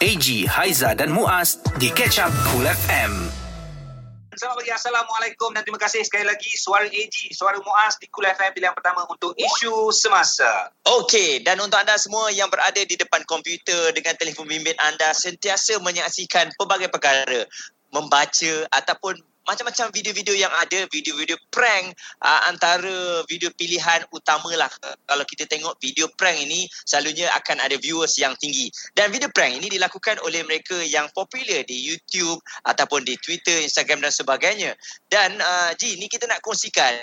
AG, Haiza dan Muaz di Catch Up Cool FM. Selamat pagi, Assalamualaikum dan terima kasih sekali lagi Suara AG, Suara Muaz di Cool FM pilihan pertama untuk isu semasa. Okey, dan untuk anda semua yang berada di depan komputer dengan telefon bimbit anda sentiasa menyaksikan pelbagai perkara, membaca ataupun macam-macam video-video yang ada, video-video prank uh, antara video pilihan utamalah. Kalau kita tengok video prank ini, selalunya akan ada viewers yang tinggi. Dan video prank ini dilakukan oleh mereka yang popular di YouTube ataupun di Twitter, Instagram dan sebagainya. Dan uh, Ji, ni kita nak kongsikan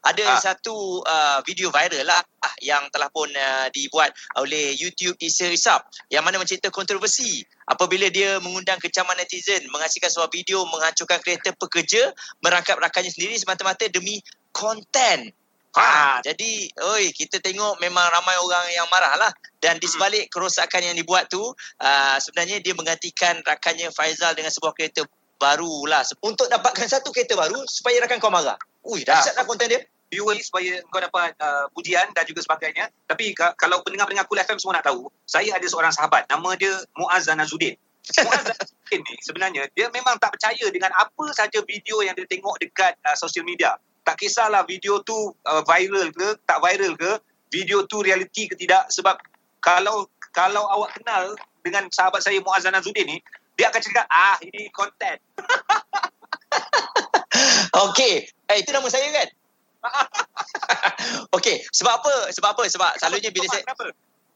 ada ha. satu uh, video viral lah yang telah pun uh, dibuat oleh YouTube Isa Isap yang mana mencerita kontroversi apabila dia mengundang kecaman netizen menghasilkan sebuah video menghancurkan kereta pekerja merangkap rakannya sendiri semata-mata demi konten. Ha, jadi, oi, kita tengok memang ramai orang yang marah lah. Dan di sebalik kerosakan yang dibuat tu, uh, sebenarnya dia menggantikan rakannya Faizal dengan sebuah kereta baru lah. Untuk dapatkan satu kereta baru, supaya rakan kau marah. Ui, dahsyat lah konten dia viewer supaya kau dapat uh, pujian dan juga sebagainya. Tapi ka- kalau pendengar-pendengar Cool FM semua nak tahu, saya ada seorang sahabat nama dia Muaz Zanazuddin. Muaz Zanazuddin ni sebenarnya dia memang tak percaya dengan apa saja video yang dia tengok dekat uh, social media. Tak kisahlah video tu uh, viral ke, tak viral ke, video tu reality ke tidak sebab kalau kalau awak kenal dengan sahabat saya Muaz Zanazuddin ni, dia akan cakap ah ini konten. Okey, eh itu nama saya kan? Okey, sebab apa? Sebab apa? Sebab selalunya bila saya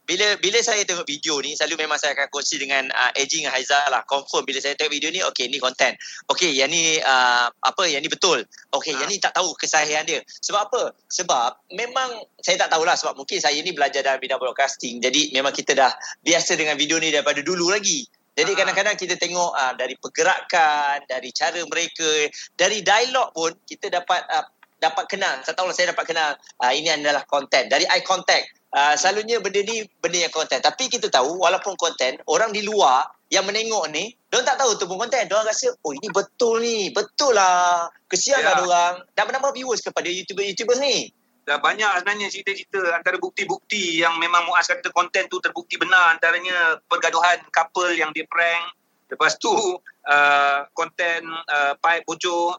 bila bila saya tengok video ni selalu memang saya akan kongsi dengan uh, Aging Haizal lah. Confirm bila saya tengok video ni okey ni content. Okey yang ni uh, apa? Yang ni betul. Okey ha. yang ni tak tahu kesahihan dia. Sebab apa? Sebab memang saya tak tahulah sebab mungkin saya ni belajar dalam bidang broadcasting. Jadi memang kita dah biasa dengan video ni daripada dulu lagi. Jadi ha. kadang-kadang kita tengok uh, dari pergerakan, dari cara mereka, dari dialog pun kita dapat uh, dapat kenal. Saya tahu lah saya dapat kenal uh, ini adalah konten. Dari eye contact, uh, selalunya benda ni benda yang konten. Tapi kita tahu walaupun konten, orang di luar yang menengok ni, dia tak tahu tu pun konten. Dia rasa, oh ini betul ni, betul lah. Kesian lah ya. orang. Dan menambah viewers kepada YouTuber-YouTuber ni. Dah banyak sebenarnya cerita-cerita antara bukti-bukti yang memang Muaz kata konten tu terbukti benar. Antaranya pergaduhan couple yang dia prank. Lepas tu uh, konten uh, pipe bocor.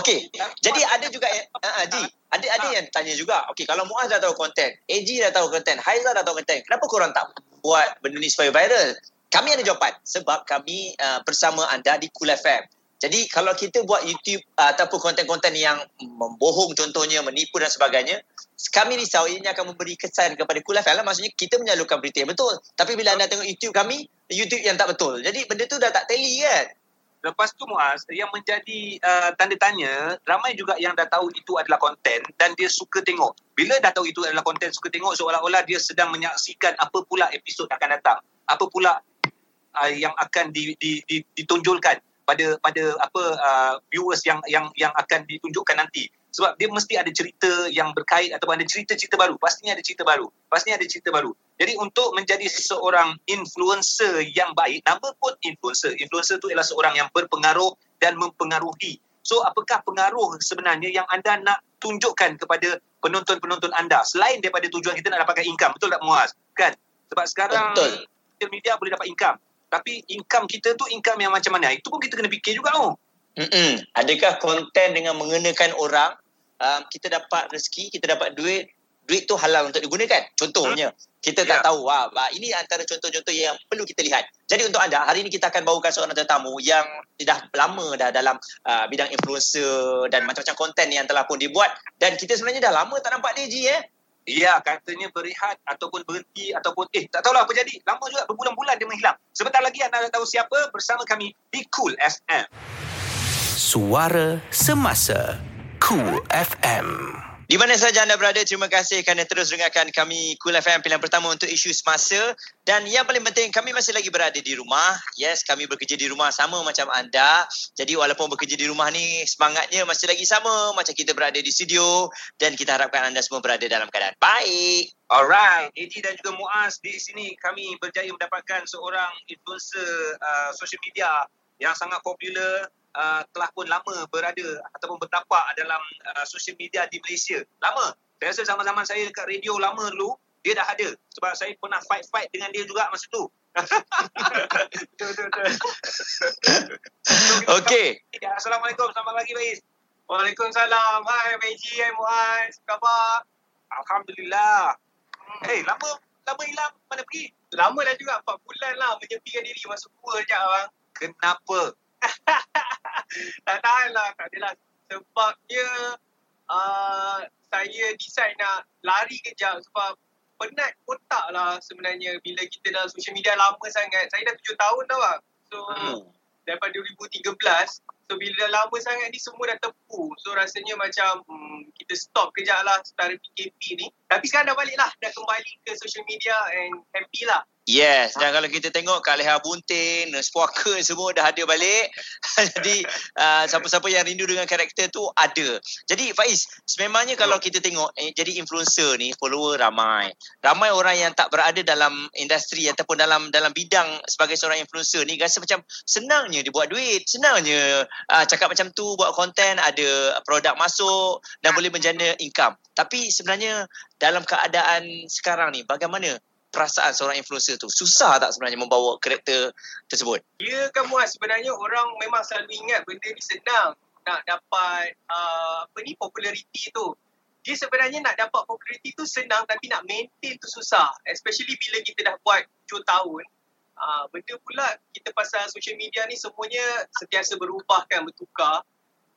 Okey. Jadi ada juga uh, uh, Ji, ada ada yang tanya juga. Okey, kalau Muaz dah tahu konten, AG dah tahu konten, Haiza dah tahu konten, kenapa korang tak buat benda ni supaya viral? Kami ada jawapan sebab kami uh, bersama anda di Cool FM. Jadi kalau kita buat YouTube uh, ataupun konten-konten yang membohong contohnya, menipu dan sebagainya, kami risau ini akan memberi kesan kepada FM lah. Maksudnya kita menyalurkan berita yang betul. Tapi bila anda tengok YouTube kami, YouTube yang tak betul. Jadi benda tu dah tak tally kan? Lepas tu Muaz, yang menjadi uh, tanda tanya, ramai juga yang dah tahu itu adalah konten dan dia suka tengok. Bila dah tahu itu adalah konten, suka tengok seolah-olah dia sedang menyaksikan apa pula episod akan datang. Apa pula uh, yang akan di, di, di, ditunjulkan pada pada apa uh, viewers yang yang yang akan ditunjukkan nanti. Sebab dia mesti ada cerita yang berkait atau ada cerita-cerita baru. Pastinya ada cerita baru. Pastinya ada cerita baru. Jadi untuk menjadi seseorang influencer yang baik nama pun influencer. Influencer tu ialah seorang yang berpengaruh dan mempengaruhi. So apakah pengaruh sebenarnya yang anda nak tunjukkan kepada penonton-penonton anda? Selain daripada tujuan kita nak dapatkan income. Betul tak Muaz? Kan? Sebab sekarang betul. social media boleh dapat income tapi income kita tu income yang macam mana? Itu pun kita kena fikir juga oh. Mm-mm. Adakah konten dengan mengenakan orang um, kita dapat rezeki, kita dapat duit, duit tu halal untuk digunakan. Contohnya, hmm. kita tak ya. tahu. Wah, ini antara contoh-contoh yang perlu kita lihat. Jadi untuk anda, hari ini kita akan bawakan seorang tetamu yang dah lama dah dalam uh, bidang influencer dan macam-macam konten yang telah pun dibuat. Dan kita sebenarnya dah lama tak nampak dia, Ji. Eh? Ya, katanya berehat ataupun berhenti ataupun eh tak tahulah apa jadi. Lama juga berbulan-bulan dia menghilang. Sebentar lagi anda tahu siapa bersama kami di Cool FM. Suara Semasa Cool FM. Di mana saja anda berada, terima kasih kerana terus dengarkan kami Cool FM pilihan pertama untuk isu semasa. Dan yang paling penting, kami masih lagi berada di rumah. Yes, kami bekerja di rumah sama macam anda. Jadi walaupun bekerja di rumah ni, semangatnya masih lagi sama macam kita berada di studio. Dan kita harapkan anda semua berada dalam keadaan baik. Alright, AG dan juga Muaz di sini kami berjaya mendapatkan seorang influencer uh, social media yang sangat popular uh, telah pun lama berada ataupun bertapak dalam uh, social media di Malaysia. Lama. Saya rasa zaman-zaman saya dekat radio lama dulu, dia dah ada. Sebab saya pernah fight-fight dengan dia juga masa tu. Okey. Ya, Assalamualaikum. Selamat pagi, Faiz. Waalaikumsalam. Hai, Meiji. Hai, Muaz. Apa khabar? Alhamdulillah. Eh, hey, lama lama hilang. Mana pergi? Lama dah juga. 4 bulan lah menyepikan diri masuk gua je abang. Kenapa? tak tahan lah. Tak adalah. Sebabnya uh, saya decide nak lari kejap sebab penat otak lah sebenarnya bila kita dalam social media lama sangat. Saya dah 7 tahun dah bang. So Hmm. daripada 2013 So bila dah lama sangat ni semua dah tepu So rasanya macam hmm, kita stop kejap lah setara PKP ni Tapi sekarang dah balik lah Dah kembali ke social media and happy lah Yes, dan kalau kita tengok Kak Leha Buntin, Spuaker semua dah ada balik. Jadi uh, siapa-siapa yang rindu dengan karakter tu ada. Jadi Faiz, sememangnya kalau kita tengok eh, jadi influencer ni follower ramai. Ramai orang yang tak berada dalam industri ataupun dalam dalam bidang sebagai seorang influencer ni rasa macam senangnya dia buat duit, senangnya uh, cakap macam tu buat konten ada produk masuk dan boleh menjana income. Tapi sebenarnya dalam keadaan sekarang ni bagaimana perasaan seorang influencer tu? Susah tak sebenarnya membawa karakter tersebut? Ya kan Muaz sebenarnya orang memang selalu ingat benda ni senang Nak dapat uh, apa ni populariti tu dia sebenarnya nak dapat populariti tu senang tapi nak maintain tu susah especially bila kita dah buat 7 tahun uh, benda pula kita pasal social media ni semuanya sentiasa berubah kan bertukar.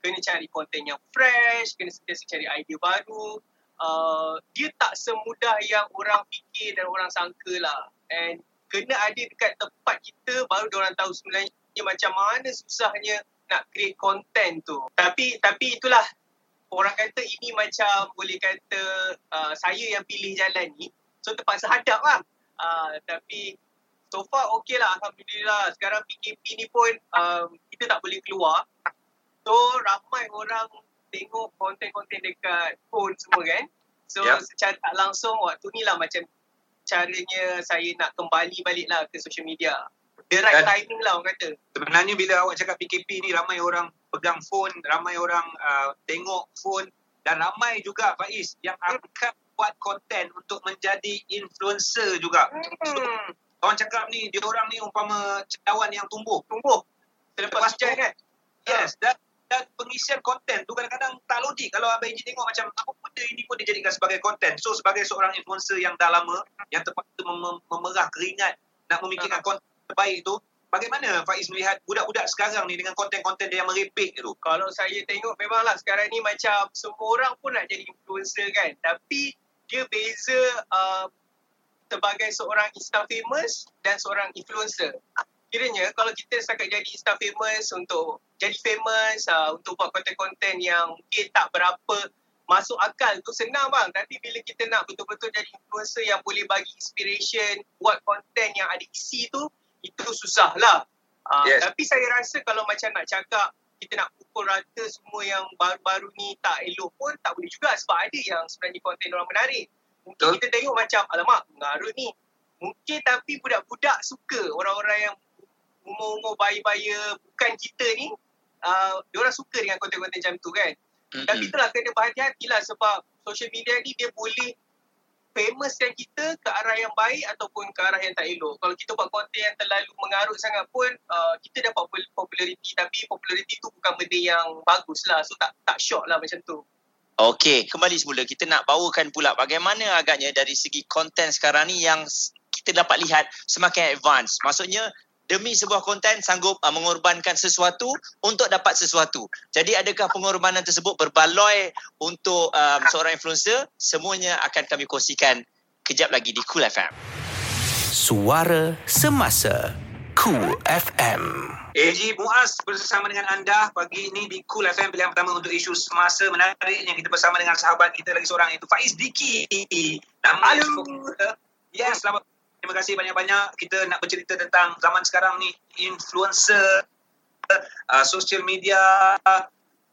Kena cari konten yang fresh kena sentiasa cari idea baru. Uh, dia tak semudah yang orang fikir dan orang sangka lah. And kena ada dekat tempat kita baru orang tahu sebenarnya macam mana susahnya nak create content tu. Tapi tapi itulah orang kata ini macam boleh kata uh, saya yang pilih jalan ni. So terpaksa hadap lah. Uh, tapi so far okey lah Alhamdulillah. Sekarang PKP ni pun um, kita tak boleh keluar. So ramai orang tengok konten-konten dekat phone semua kan? So Yep. secara tak langsung waktu ni lah macam caranya saya nak kembali balik lah ke social media. The right Dan- timing lah orang kata. Sebenarnya bila awak cakap PKP ni ramai orang pegang phone, ramai orang uh, tengok phone. Dan ramai juga Faiz yang akan buat konten untuk menjadi influencer juga. hmm, Orang cakap ni, dia orang ni umpama cendawan yang tumbuh. tumbuh selepas Lepas hujan tu- kan Yes, dan, dan pengisian konten tu kadang-kadang tak logik. Kalau Abang Eji tengok macam apa benda ini pun dijadikan sebagai konten. So sebagai seorang influencer yang dah lama, yang terpaksa mem- memerah keringat nak memikirkan konten terbaik tu, bagaimana Faiz melihat budak-budak sekarang ni dengan konten-konten dia yang merepek tu? kalau saya tengok memanglah sekarang ni macam semua orang pun nak jadi influencer kan tapi dia beza uh, sebagai seorang insta famous dan seorang influencer. Kiranya kalau kita setakat jadi insta famous untuk jadi famous uh, untuk buat konten-konten yang mungkin tak berapa masuk akal tu senang bang. Tapi bila kita nak betul-betul jadi influencer yang boleh bagi inspiration buat konten yang ada isi tu itu susah lah uh, Yes. tapi saya rasa kalau macam nak cakap kita nak pukul rata semua yang baru-baru ni tak elok pun tak boleh juga sebab ada yang sebenarnya konten orang menarik Betul. kita tengok macam alamak mengarut ni mungkin tapi budak-budak suka orang-orang yang umur-umur bayi-baya bukan kita ni uh, diorang suka dengan konten-konten macam tu kan Mm-mm. tapi itulah kena berhati-hatilah sebab social media ni dia boleh famouskan kita ke arah yang baik ataupun ke arah yang tak elok. Kalau kita buat konten yang terlalu mengarut sangat pun uh, kita dapat pop- populariti tapi populariti tu bukan benda yang bagus lah. So tak tak shock lah macam tu. Okey, kembali semula kita nak bawakan pula bagaimana agaknya dari segi konten sekarang ni yang kita dapat lihat semakin advance. Maksudnya demi sebuah konten sanggup uh, mengorbankan sesuatu untuk dapat sesuatu. Jadi adakah pengorbanan tersebut berbaloi untuk um, seorang influencer? Semuanya akan kami kongsikan kejap lagi di Cool FM. Suara Semasa Cool FM AG Muaz bersama dengan anda pagi ini di Cool FM pilihan pertama untuk isu semasa menariknya kita bersama dengan sahabat kita lagi seorang itu Faiz Diki. Nama Halo. Ya, selamat. Terima kasih banyak-banyak. Kita nak bercerita tentang zaman sekarang ni influencer uh, social media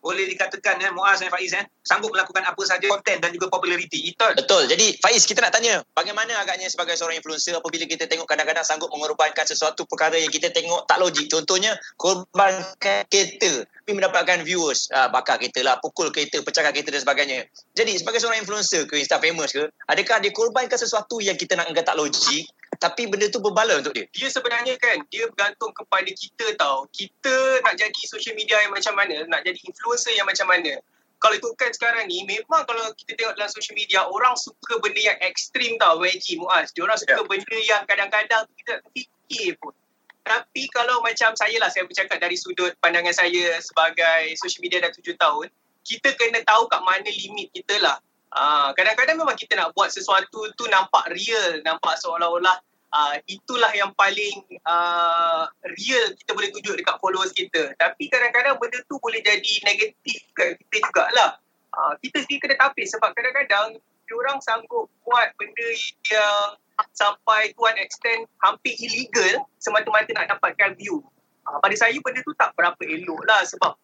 boleh dikatakan eh, Muaz dan Faiz eh, sanggup melakukan apa saja konten dan juga populariti. Betul. Betul. Jadi Faiz kita nak tanya bagaimana agaknya sebagai seorang influencer apabila kita tengok kadang-kadang sanggup mengorbankan sesuatu perkara yang kita tengok tak logik. Contohnya korbankan kereta tapi mendapatkan viewers. Ah, bakar kereta lah, pukul kereta, pecahkan kereta dan sebagainya. Jadi sebagai seorang influencer ke, Insta famous ke, adakah dia korbankan sesuatu yang kita nak anggap tak logik tapi benda tu berbala untuk dia? Dia sebenarnya kan, dia bergantung kepada kita tau. Kita nak jadi social media yang macam mana, nak jadi influencer yang macam mana. Kalau ikutkan sekarang ni, memang kalau kita tengok dalam social media, orang suka benda yang ekstrim tau, YG, Muaz. Dia orang suka Ya. benda yang kadang-kadang kita tak fikir pun. Tapi kalau macam saya lah, saya bercakap dari sudut pandangan saya sebagai social media dah tujuh tahun, kita kena tahu kat mana limit kita lah. Ah, kadang-kadang memang kita nak buat sesuatu tu nampak real, nampak seolah-olah uh, itulah yang paling uh, real kita boleh tunjuk dekat followers kita. Tapi kadang-kadang benda tu boleh jadi negatif kat kita jugalah. Uh, kita sendiri kena tapis sebab kadang-kadang orang sanggup buat benda yang sampai to an extent hampir illegal semata-mata nak dapatkan view. Uh, pada saya benda tu tak berapa elok lah sebab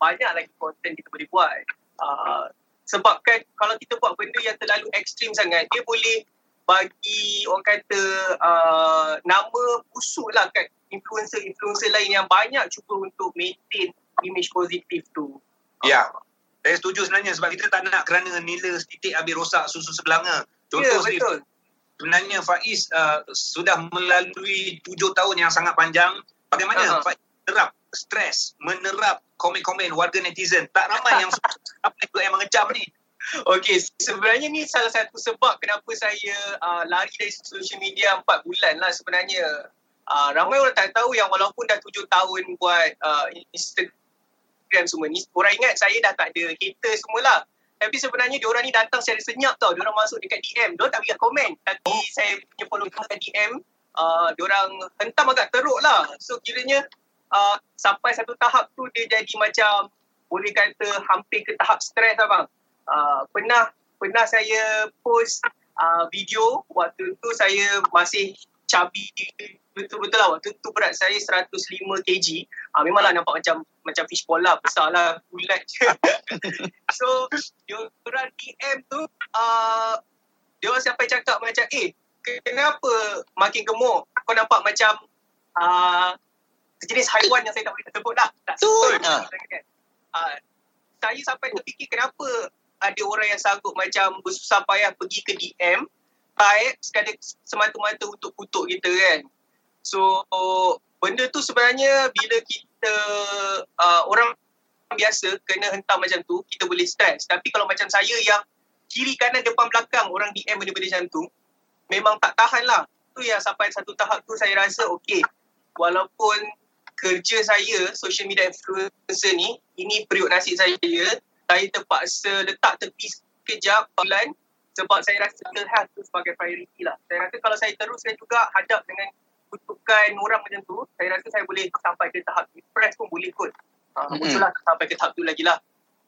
banyak lagi konten kita boleh buat. Uh, sebab kan kalau kita buat benda yang terlalu ekstrim sangat, dia boleh bagi orang kata uh, nama busuk lah kat influencer-influencer lain yang banyak cuba untuk maintain image positif tu. Ya. Saya setuju sebenarnya sebab kita tak nak kerana nila setitik habis rosak susu sebelanga. Contoh ya, Steve, betul. sebenarnya Faiz uh, sudah melalui tujuh tahun yang sangat panjang. Bagaimana Aha. Faiz menerap stres, menerap komen-komen warga netizen. Tak ramai yang apa juga yang mengecam ni. Okey, sebenarnya ni salah satu sebab kenapa saya uh, lari dari social media 4 bulan lah sebenarnya. Uh, ramai orang tak tahu yang walaupun dah 7 tahun buat uh, Instagram semua ni, orang ingat saya dah tak ada hater semualah. Tapi sebenarnya diorang ni datang secara senyap tau. Diorang masuk dekat DM. Diorang tak bagi komen. Tapi saya punya follower kat DM, uh, diorang hentam agak teruk lah. So kiranya uh, sampai satu tahap tu dia jadi macam boleh kata hampir ke tahap stres lah bang. Uh, pernah pernah saya post uh, video waktu tu saya masih cabi betul-betul lah. Waktu tu berat saya 105 kg. Uh, memanglah nampak macam macam fish ball lah besar lah bulat je. So diorang DM tu uh, diorang sampai cakap macam eh kenapa makin gemuk? Kau nampak macam uh, sejenis haiwan yang saya tak boleh sebut lah tak Betul. Ah. uh, saya sampai terfikir kenapa ada orang yang sanggup macam bersusah payah pergi ke DM type sekadar semata-mata untuk kutuk kita kan. So benda tu sebenarnya bila kita uh, orang biasa kena hentam macam tu kita boleh stres. Tapi kalau macam saya yang kiri kanan depan belakang orang DM benda-benda macam tu memang tak tahan lah. Tu yang sampai satu tahap tu saya rasa okey walaupun kerja saya social media influencer ni ini periuk nasib saya saya terpaksa letak tepi sekejap bulan sebab saya rasa mental health tu sebagai priority lah. Saya rasa kalau saya teruskan juga hadap dengan kutukan orang macam tu, saya rasa saya boleh sampai ke tahap depress pun boleh kot. Mm-hmm. lah sampai ke tahap tu lagi lah.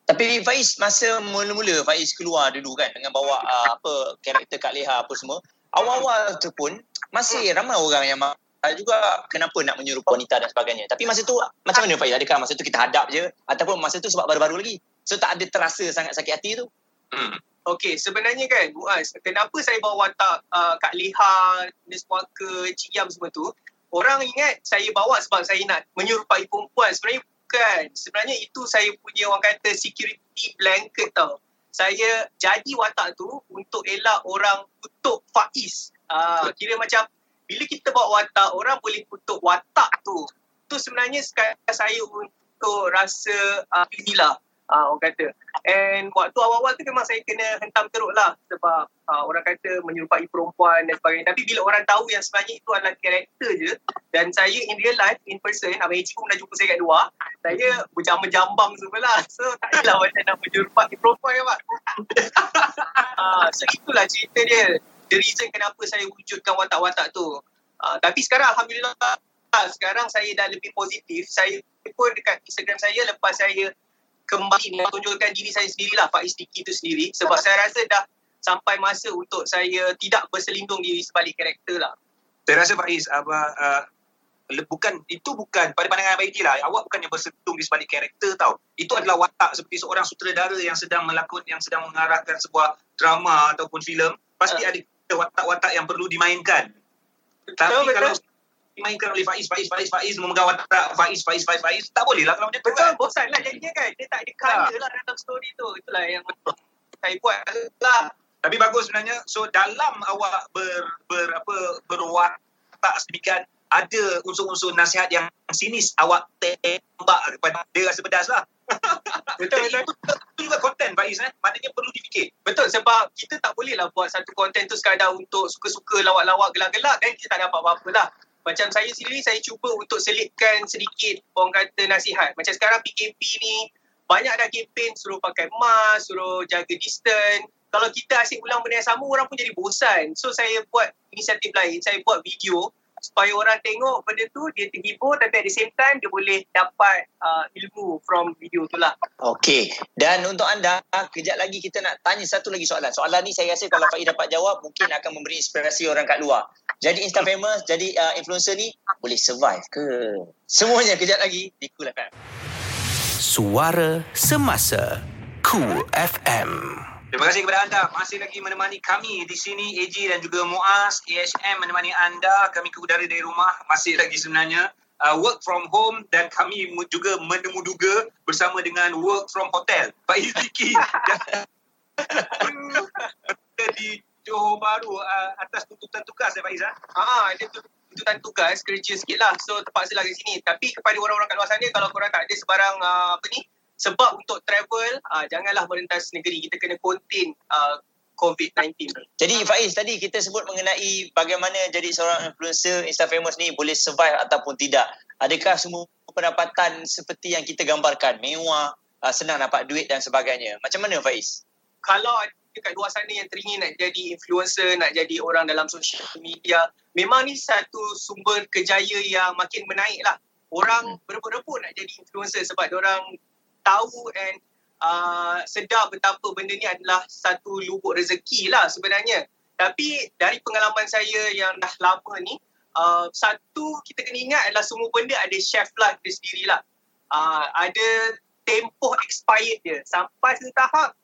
Tapi Faiz masa mula-mula Faiz keluar dulu kan dengan bawa uh, apa karakter Kak Leha apa semua. Awal-awal tu pun masih ramai orang yang juga kenapa nak menyerupai wanita dan sebagainya. Tapi masa tu macam mana Faiz? Adakah masa tu kita hadap je ataupun masa tu sebab baru-baru lagi? So tak ada terasa sangat sakit hati tu? Hmm. Okey, sebenarnya kan Muaz, kenapa saya bawa watak uh, Kak Leha, Miss Waka, Cik Yam semua tu, orang ingat saya bawa sebab saya nak menyerupai perempuan. Sebenarnya bukan. Sebenarnya itu saya punya orang kata security blanket tau. Saya jadi watak tu untuk elak orang kutuk Faiz. Uh, kira macam bila kita bawa watak, orang boleh kutuk watak tu. Tu sebenarnya sekadar saya untuk rasa uh, lah. Uh, orang kata. And waktu awal-awal tu memang saya kena hentam teruk lah sebab uh, orang kata menyerupai perempuan dan sebagainya. Tapi bila orang tahu yang sebenarnya itu adalah karakter je dan saya in real life, in person, Abang Eji pun pernah jumpa saya kat luar, saya berjambang-jambang semua lah. So tak adalah macam nak menyerupai perempuan kan Pak. uh, so itulah cerita dia. The reason kenapa saya wujudkan watak-watak tu. Uh, tapi sekarang Alhamdulillah sekarang saya dah lebih positif. Saya pun dekat Instagram saya lepas saya kembali menunjukkan diri saya sendirilah Faiz Diki tu sendiri sebab saya rasa dah sampai masa untuk saya tidak berselindung di sebalik karakter lah. Saya rasa Faiz, apa, uh, le- bukan itu bukan pada pandangan Abang lah awak bukannya bersentuh di sebalik karakter tau itu adalah watak seperti seorang sutradara yang sedang melakon yang sedang mengarahkan sebuah drama ataupun filem pasti Ah. ada watak-watak yang perlu dimainkan tapi betul. kalau dimainkan oleh Faiz Faiz Faiz Faiz memegang watak Faiz Faiz Faiz Faiz tak boleh lah kalau macam tu Betul, kan bosan lah jadinya kan. Dia tak ada colour lah dalam story tu. Itulah yang saya buat lah. Tapi bagus sebenarnya. So dalam awak ber, ber apa berwatak sedemikian ada unsur-unsur nasihat yang sinis awak tembak kepada dia rasa pedas lah. Betul, betul. itu, itu juga konten Faiz eh. Maknanya perlu difikir. Betul sebab kita tak boleh lah buat satu konten tu sekadar untuk suka-suka lawak-lawak gelak-gelak kan kita tak dapat apa-apa lah. Macam saya sendiri saya cuba untuk selitkan sedikit orang kata nasihat. Macam sekarang PKP ni banyak dah kempen suruh pakai mask, suruh jaga distance. Kalau kita asyik ulang benda yang sama orang pun jadi bosan. So saya buat inisiatif lain, saya buat video supaya orang tengok benda tu dia terhibur tapi at the same time dia boleh dapat uh, ilmu from video tu lah. Okey. Dan untuk anda, kejap lagi kita nak tanya satu lagi soalan. Soalan ni saya rasa kalau Faiz dapat jawab, mungkin akan memberi inspirasi orang kat luar. Jadi Insta famous, jadi uh, influencer ni boleh survive ke? Semuanya kejap lagi di Cool FM. Suara Semasa Cool FM Terima kasih kepada anda masih lagi menemani kami di sini AG dan juga Muaz AHM menemani anda kami ke udara dari rumah masih lagi sebenarnya uh, work from home dan kami juga menemu-duga bersama dengan work from hotel Faiz Diki berada di Johor Bahru uh, atas tuntutan tugas ya Faiz ah? Ah, ada tu- tuntutan tugas kerja sikit lah. So terpaksa lah kat sini. Tapi kepada orang-orang kat luar sana, kalau korang tak ada sebarang uh, apa ni, sebab untuk travel, uh, janganlah merentas negeri. Kita kena contain uh, COVID-19 ni. Jadi Faiz tadi kita sebut mengenai bagaimana jadi seorang influencer Insta famous ni boleh survive ataupun tidak. Adakah semua pendapatan seperti yang kita gambarkan mewah, uh, senang dapat duit dan sebagainya. Macam mana Faiz? Kalau ada kat luar sana yang teringin nak jadi influencer, nak jadi orang dalam social media, memang ni satu sumber kejaya yang makin menaik lah. Orang berebut-rebut nak jadi influencer sebab orang tahu and uh, sedar betapa benda ni adalah satu lubuk rezeki lah sebenarnya. Tapi dari pengalaman saya yang dah lama ni, uh, satu kita kena ingat adalah semua benda ada shelf life dia sendirilah. Uh, ada tempoh expired dia. Sampai satu tahap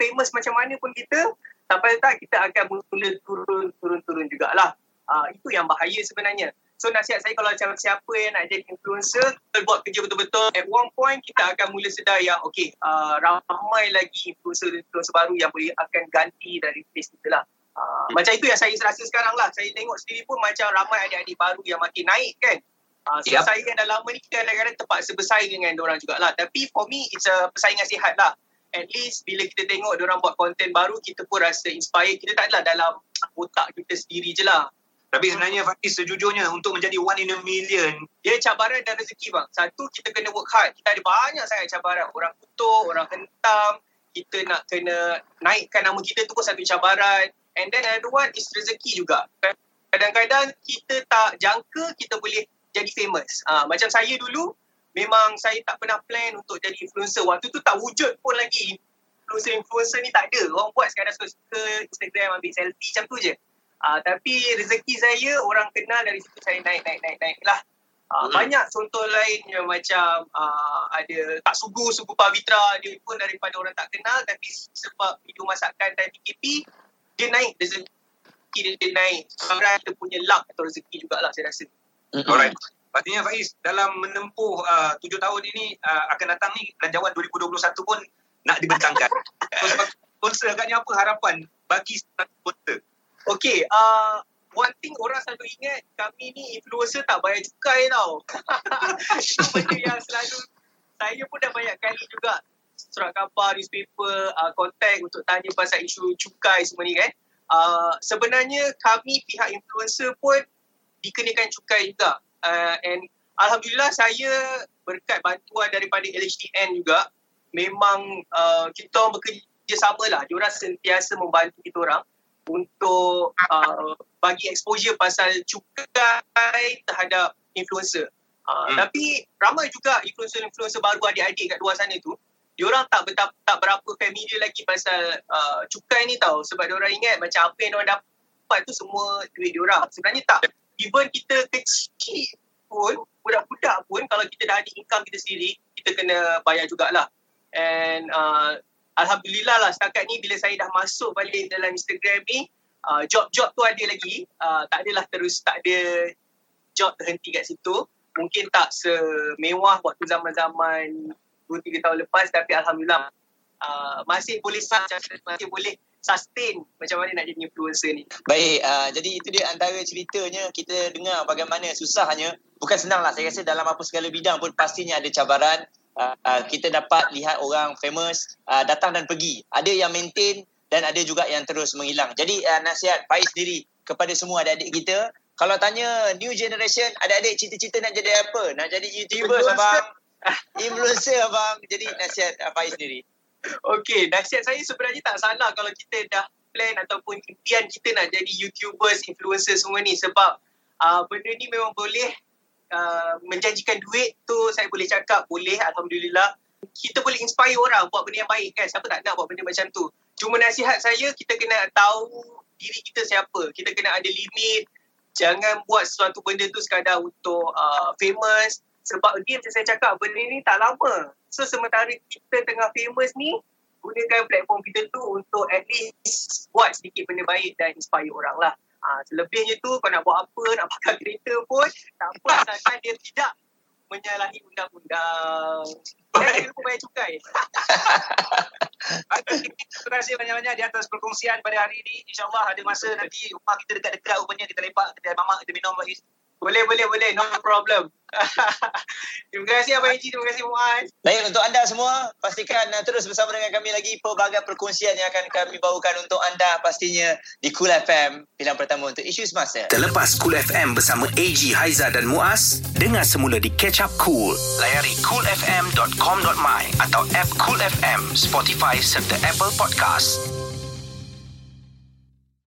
famous macam mana pun kita, sampai tak kita akan mula turun, turun, turun jugalah. Uh, itu yang bahaya sebenarnya. So nasihat saya kalau macam siapa yang nak jadi influencer, kita buat kerja betul-betul. At one point kita akan mula sedar yang okay, uh, ramai lagi influencer-influencer baru yang boleh akan ganti dari face kita lah. Uh, macam itu yang saya rasa sekarang lah. Saya tengok sendiri pun macam ramai adik-adik baru yang makin naik kan. Uh, so Yep. saya yang dah lama ni kadang-kadang terpaksa bersaing dengan orang jugalah. Tapi for me, it's a persaingan sihat lah. At least bila kita tengok orang buat konten baru, kita pun rasa inspired. Kita tak adalah dalam otak kita sendiri je lah. Tapi sebenarnya Faiz sejujurnya untuk menjadi one in a million Dia cabaran dan rezeki bang. Satu, kita kena work hard. Kita ada banyak sangat cabaran. Orang kutuk, orang hentam. Kita nak kena naikkan nama kita tu pun satu cabaran. And then another one is rezeki juga. Kadang-kadang kita tak jangka kita boleh jadi famous. Ha, macam saya dulu, memang saya tak pernah plan untuk jadi influencer. Waktu tu tak wujud pun lagi influencer-influencer ni tak ada. Orang buat sekadar suka-suka Instagram ambil selfie macam tu je. Uh, tapi rezeki saya orang kenal dari situ saya naik naik naik naik lah. Uh, Hmm. Banyak contoh lain yang macam uh, ada Tak Sugu, Sugu Pavitra dia pun daripada orang tak kenal tapi sebab video masakan dan PKP dia naik rezeki dia, dia naik. Sekarang kita punya luck atau rezeki jugalah saya rasa. Alright. Pastinya Faiz dalam menempuh uh, tujuh tahun ini uh, akan datang ni belanjawan 2021 pun nak dibentangkan. so sponsor agaknya apa harapan bagi sponsor? Okay, uh, one thing orang selalu ingat kami ni influencer tak bayar cukai tau. Itu benda yang selalu saya pun dah banyak kali juga surat khabar, newspaper, uh, contact untuk tanya pasal isu cukai semua ni kan. Uh, sebenarnya kami pihak influencer pun dikenakan cukai juga. Uh, and Alhamdulillah saya berkat bantuan daripada LHDN juga memang uh, kita orang bekerja sama lah. Diorang sentiasa membantu kita orang untuk uh, bagi exposure pasal cukai terhadap influencer. Uh, Hmm. Tapi ramai juga influencer-influencer baru adik-adik kat luar sana tu, diorang tak betap, tak berapa familiar lagi pasal uh, cukai ni tau. Sebab diorang ingat macam apa yang diorang dapat tu semua duit diorang. Sebenarnya tak. Even kita kecil pun, budak-budak pun kalau kita dah ada income kita sendiri, kita kena bayar jugalah. And uh, Alhamdulillah lah setakat ni bila saya dah masuk balik dalam Instagram ni, uh, job-job tu ada lagi. Uh, tak adalah terus, tak ada job terhenti kat situ. Mungkin tak semewah waktu zaman-zaman 2-3 tahun lepas tapi Alhamdulillah uh, masih boleh masih boleh sustain macam mana nak jadi influencer ni. Baik, uh, jadi itu dia antara ceritanya kita dengar bagaimana susahnya. Bukan senang lah, saya rasa dalam apa segala bidang pun pastinya ada cabaran. Uh, uh, kita dapat lihat orang famous uh, datang dan pergi. Ada yang maintain dan ada juga yang terus menghilang. Jadi uh, nasihat Faiz sendiri kepada semua adik-adik kita. Kalau tanya new generation, adik-adik cita-cita nak jadi apa? Nak jadi YouTuber abang? Influencer abang. Jadi nasihat uh, Faiz sendiri. Okey, nasihat saya sebenarnya tak salah kalau kita dah plan ataupun impian kita nak jadi YouTubers, influencers semua ni sebab uh, benda ni memang boleh uh, menjanjikan duit tu saya boleh cakap boleh Alhamdulillah. Kita boleh inspire orang buat benda yang baik kan. Siapa tak nak buat benda macam tu. Cuma nasihat saya kita kena tahu diri kita siapa. Kita kena ada limit. Jangan buat sesuatu benda tu sekadar untuk uh, famous. Sebab dia macam saya cakap benda ni tak lama. So sementara kita tengah famous ni, gunakan platform kita tu untuk at least buat sedikit benda baik dan inspire orang lah. Ha, selebihnya tu kau nak buat apa, nak pakai kereta pun, tak apa asalkan dia tidak menyalahi undang-undang. Dan dia bayar cukai. Terima kasih banyak-banyak di atas perkongsian pada hari ini. InsyaAllah ada masa nanti rumah kita dekat-dekat rupanya kita lepak, kita mamak, kita minum lagi. Boleh, boleh, boleh. No problem. terima kasih Abang Eji, terima kasih Muaz. Baik, untuk anda semua, pastikan uh, terus bersama dengan kami lagi pelbagai perkongsian yang akan kami bawakan untuk anda pastinya di Cool FM, pilihan pertama untuk isu semasa. Terlepas Cool FM bersama AG, Haiza dan Muaz, dengar semula di Catch Up Cool. Layari coolfm.com.my atau app Cool FM, Spotify serta Apple Podcast.